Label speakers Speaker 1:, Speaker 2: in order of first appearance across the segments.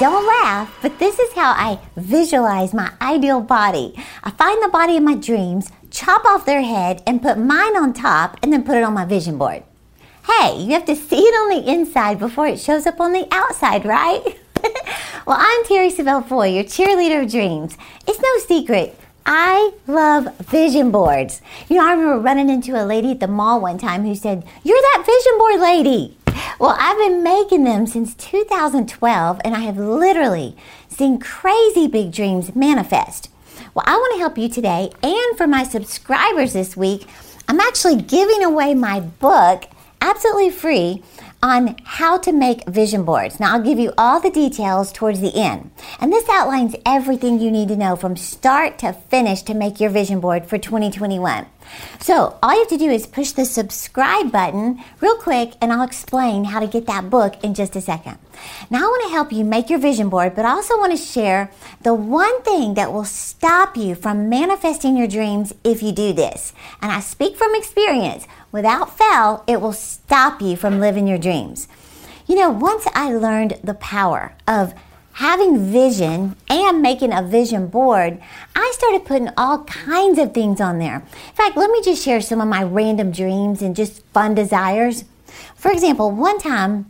Speaker 1: Don't laugh, but this is how I visualize my ideal body. I find the body of my dreams, chop off their head, and put mine on top, and then put it on my vision board. Hey, you have to see it on the inside before it shows up on the outside, right? well, I'm Terri Savelle Foy, your cheerleader of dreams. It's no secret. I love vision boards. You know, I remember running into a lady at the mall one time who said, You're that vision board lady. Well, I've been making them since 2012 and I have literally seen crazy big dreams manifest. Well, I want to help you today and for my subscribers this week, I'm actually giving away my book absolutely free on how to make vision boards. Now, I'll give you all the details towards the end. And this outlines everything you need to know from start to finish to make your vision board for 2021. So, all you have to do is push the subscribe button real quick, and I'll explain how to get that book in just a second. Now, I want to help you make your vision board, but I also want to share the one thing that will stop you from manifesting your dreams if you do this. And I speak from experience. Without fail, it will stop you from living your dreams. You know, once I learned the power of having vision and making a vision board, I started putting all kinds of things on there. In fact, let me just share some of my random dreams and just fun desires. For example, one time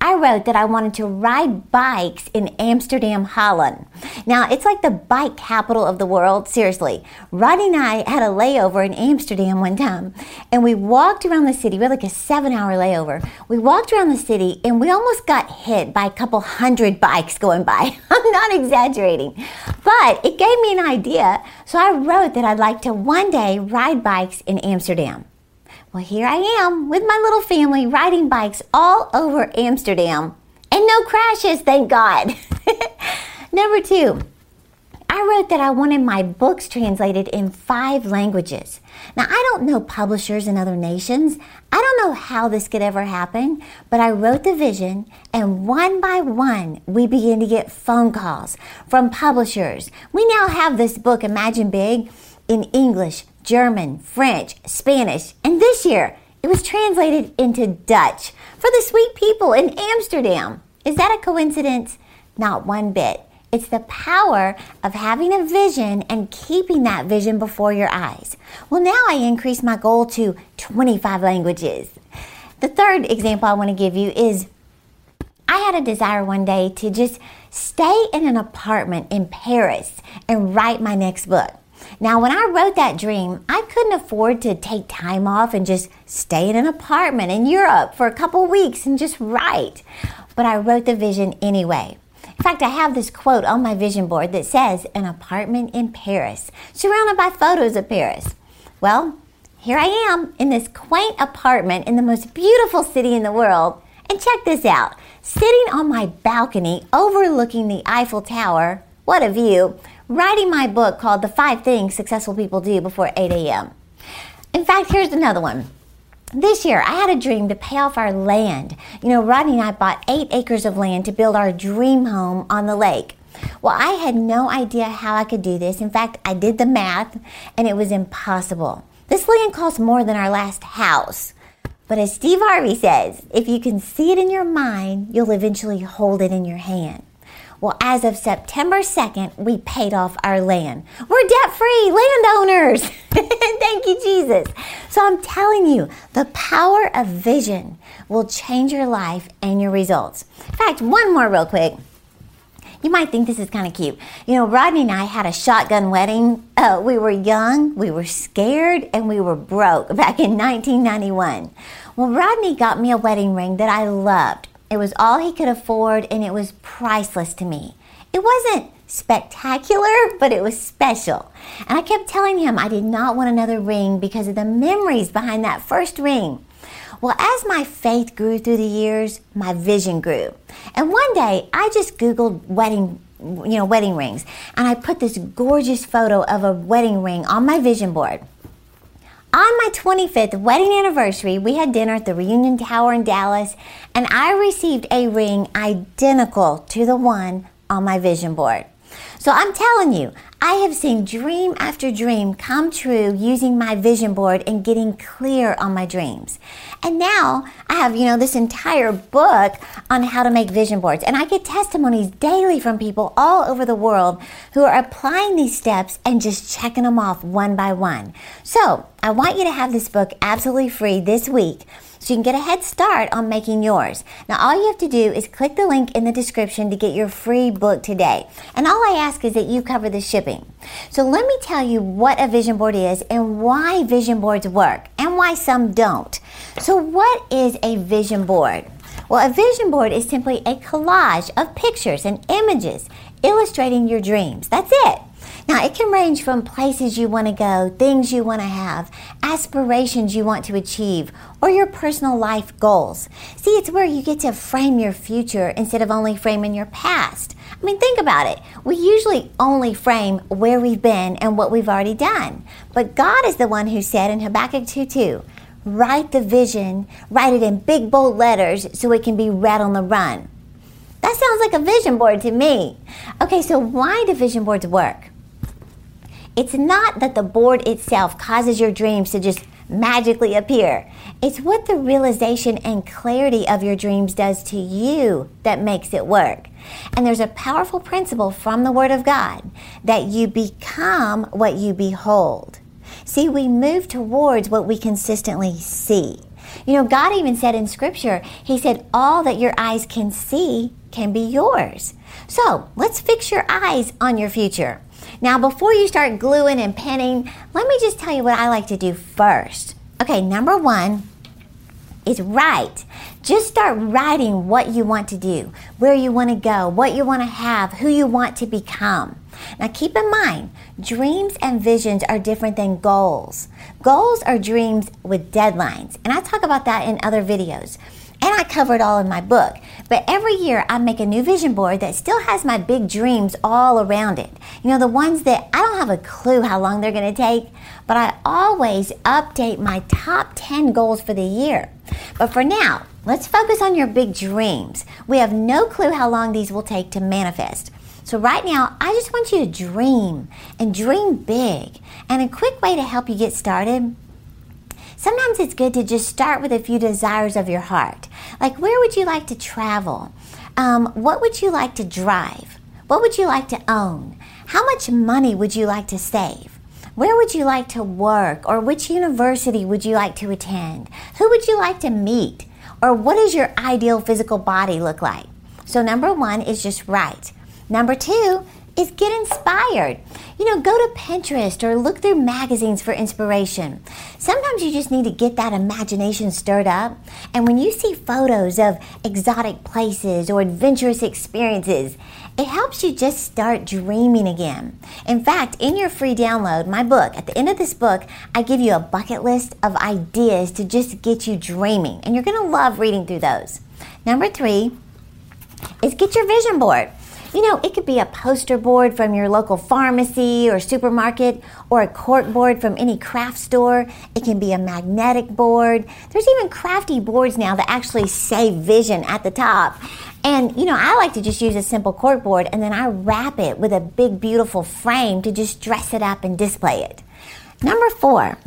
Speaker 1: I wrote that I wanted to ride bikes in Amsterdam, Holland. Now, it's like the bike capital of the world, seriously. Rodney and I had a layover in Amsterdam one time, and we walked around the city. We had like a seven hour layover. We walked around the city, and we almost got hit by a couple hundred bikes going by. I'm not exaggerating, but it gave me an idea. So I wrote that I'd like to one day ride bikes in Amsterdam. Well, here I am with my little family riding bikes all over Amsterdam. And no crashes, thank God. Number two, I wrote that I wanted my books translated in five languages. Now, I don't know publishers in other nations. I don't know how this could ever happen, but I wrote the vision, and one by one, we began to get phone calls from publishers. We now have this book, Imagine Big, in English, German, French, Spanish, and this year it was translated into Dutch for the sweet people in Amsterdam. Is that a coincidence? Not one bit. It's the power of having a vision and keeping that vision before your eyes. Well, now I increase my goal to 25 languages. The third example I want to give you is I had a desire one day to just stay in an apartment in Paris and write my next book. Now, when I wrote that dream, I couldn't afford to take time off and just stay in an apartment in Europe for a couple weeks and just write. But I wrote the vision anyway. In fact, I have this quote on my vision board that says, An apartment in Paris, surrounded by photos of Paris. Well, here I am in this quaint apartment in the most beautiful city in the world. And check this out sitting on my balcony overlooking the Eiffel Tower. What a view! Writing my book called The Five Things Successful People Do Before 8 a.m. In fact, here's another one. This year, I had a dream to pay off our land. You know, Rodney and I bought eight acres of land to build our dream home on the lake. Well, I had no idea how I could do this. In fact, I did the math and it was impossible. This land costs more than our last house. But as Steve Harvey says, if you can see it in your mind, you'll eventually hold it in your hand. Well, as of September 2nd, we paid off our land. We're debt free landowners. Thank you, Jesus. So I'm telling you, the power of vision will change your life and your results. In fact, one more real quick. You might think this is kind of cute. You know, Rodney and I had a shotgun wedding. Uh, we were young, we were scared, and we were broke back in 1991. Well, Rodney got me a wedding ring that I loved. It was all he could afford and it was priceless to me. It wasn't spectacular, but it was special. And I kept telling him I did not want another ring because of the memories behind that first ring. Well, as my faith grew through the years, my vision grew. And one day I just Googled wedding you know, wedding rings. And I put this gorgeous photo of a wedding ring on my vision board. On my 25th wedding anniversary, we had dinner at the Reunion Tower in Dallas, and I received a ring identical to the one on my vision board. So I'm telling you, I have seen dream after dream come true using my vision board and getting clear on my dreams. And now I have, you know, this entire book on how to make vision boards. And I get testimonies daily from people all over the world who are applying these steps and just checking them off one by one. So I want you to have this book absolutely free this week so you can get a head start on making yours. Now, all you have to do is click the link in the description to get your free book today. And all I ask is that you cover the shipping. So let me tell you what a vision board is and why vision boards work and why some don't. So what is a vision board? Well, a vision board is simply a collage of pictures and images illustrating your dreams. That's it. Now, it can range from places you want to go, things you want to have, aspirations you want to achieve, or your personal life goals. See, it's where you get to frame your future instead of only framing your past. I mean, think about it. We usually only frame where we've been and what we've already done. But God is the one who said in Habakkuk 2 2, write the vision, write it in big bold letters so it can be read on the run. That sounds like a vision board to me. Okay, so why do vision boards work? It's not that the board itself causes your dreams to just magically appear. It's what the realization and clarity of your dreams does to you that makes it work. And there's a powerful principle from the Word of God that you become what you behold. See, we move towards what we consistently see. You know, God even said in Scripture, He said, All that your eyes can see can be yours. So let's fix your eyes on your future. Now, before you start gluing and penning, let me just tell you what I like to do first. Okay, number one is write. Just start writing what you want to do, where you want to go, what you want to have, who you want to become. Now, keep in mind, dreams and visions are different than goals. Goals are dreams with deadlines, and I talk about that in other videos. And I cover it all in my book. But every year I make a new vision board that still has my big dreams all around it. You know, the ones that I don't have a clue how long they're going to take, but I always update my top 10 goals for the year. But for now, let's focus on your big dreams. We have no clue how long these will take to manifest. So, right now, I just want you to dream and dream big. And a quick way to help you get started Sometimes it's good to just start with a few desires of your heart. Like, where would you like to travel? Um, what would you like to drive? What would you like to own? How much money would you like to save? Where would you like to work? Or which university would you like to attend? Who would you like to meet? Or what does your ideal physical body look like? So, number one is just write. Number two is get inspired. You know, go to Pinterest or look through magazines for inspiration. Sometimes you just need to get that imagination stirred up. And when you see photos of exotic places or adventurous experiences, it helps you just start dreaming again. In fact, in your free download, my book, at the end of this book, I give you a bucket list of ideas to just get you dreaming. And you're going to love reading through those. Number three is get your vision board. You know, it could be a poster board from your local pharmacy or supermarket or a cork board from any craft store. It can be a magnetic board. There's even crafty boards now that actually say vision at the top. And you know, I like to just use a simple cork board and then I wrap it with a big, beautiful frame to just dress it up and display it. Number four,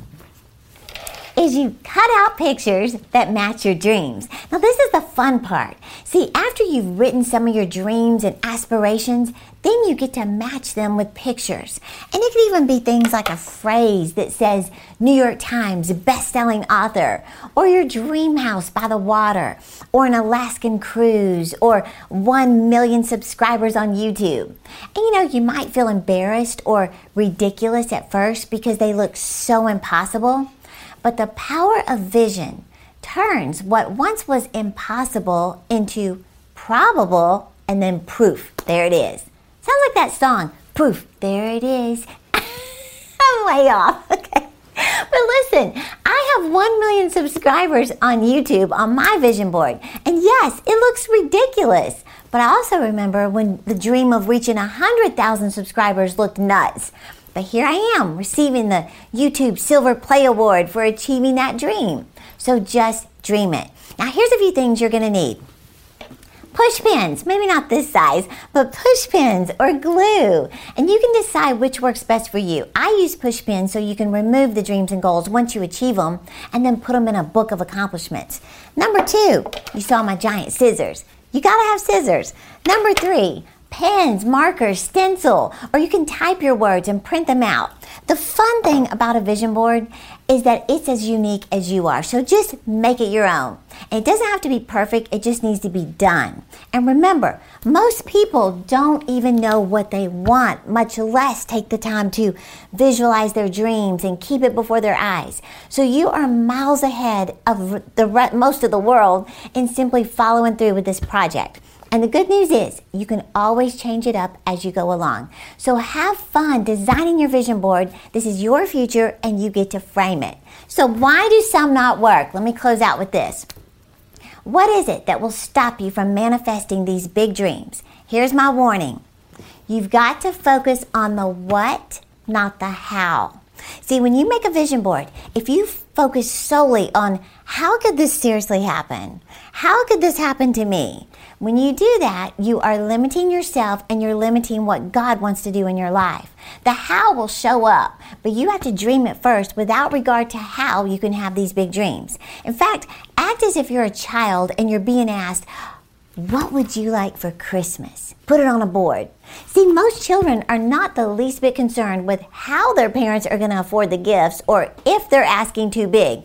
Speaker 1: is you cut out pictures that match your dreams. Now, this is the fun part. See, after you've written some of your dreams and aspirations, then you get to match them with pictures. And it could even be things like a phrase that says New York Times best-selling author, or your dream house by the water, or an Alaskan cruise, or 1 million subscribers on YouTube. And you know, you might feel embarrassed or ridiculous at first because they look so impossible. But the power of vision turns what once was impossible into probable and then proof. There it is. Sounds like that song, Proof. There it is. I'm way off. Okay. But listen, I have 1 million subscribers on YouTube on my vision board. And yes, it looks ridiculous. But I also remember when the dream of reaching 100,000 subscribers looked nuts. But here I am receiving the YouTube Silver Play Award for achieving that dream. So just dream it. Now, here's a few things you're going to need push pins, maybe not this size, but push pins or glue. And you can decide which works best for you. I use push pins so you can remove the dreams and goals once you achieve them and then put them in a book of accomplishments. Number two, you saw my giant scissors. You gotta have scissors. Number three, pens, markers, stencil, or you can type your words and print them out. The fun thing about a vision board is that it's as unique as you are. So just make it your own. It doesn't have to be perfect, it just needs to be done. And remember, most people don't even know what they want, much less take the time to visualize their dreams and keep it before their eyes. So you are miles ahead of the most of the world in simply following through with this project. And the good news is you can always change it up as you go along. So have fun designing your vision board. This is your future and you get to frame it. So why do some not work? Let me close out with this. What is it that will stop you from manifesting these big dreams? Here's my warning. You've got to focus on the what, not the how. See, when you make a vision board, if you focus solely on how could this seriously happen? How could this happen to me? When you do that, you are limiting yourself and you're limiting what God wants to do in your life. The how will show up, but you have to dream it first without regard to how you can have these big dreams. In fact, act as if you're a child and you're being asked, what would you like for Christmas? Put it on a board. See, most children are not the least bit concerned with how their parents are going to afford the gifts or if they're asking too big.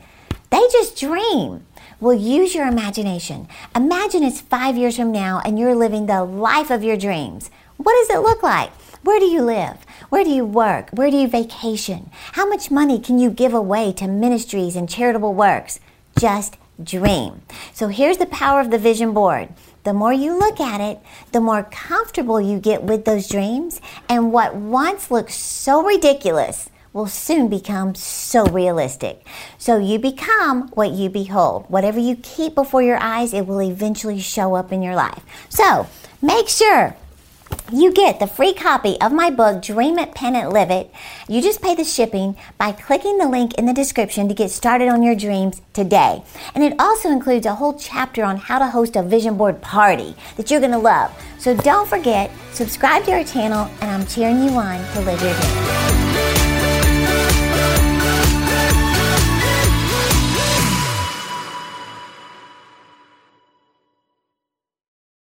Speaker 1: They just dream. Well, use your imagination. Imagine it's five years from now and you're living the life of your dreams. What does it look like? Where do you live? Where do you work? Where do you vacation? How much money can you give away to ministries and charitable works? Just dream. So here's the power of the vision board. The more you look at it, the more comfortable you get with those dreams, and what once looked so ridiculous will soon become so realistic. So you become what you behold. Whatever you keep before your eyes, it will eventually show up in your life. So make sure you get the free copy of my book, Dream It, Pen It, Live It. You just pay the shipping by clicking the link in the description to get started on your dreams today. And it also includes a whole chapter on how to host a vision board party that you're going to love. So don't forget, subscribe to our channel, and I'm cheering you on to live your dreams.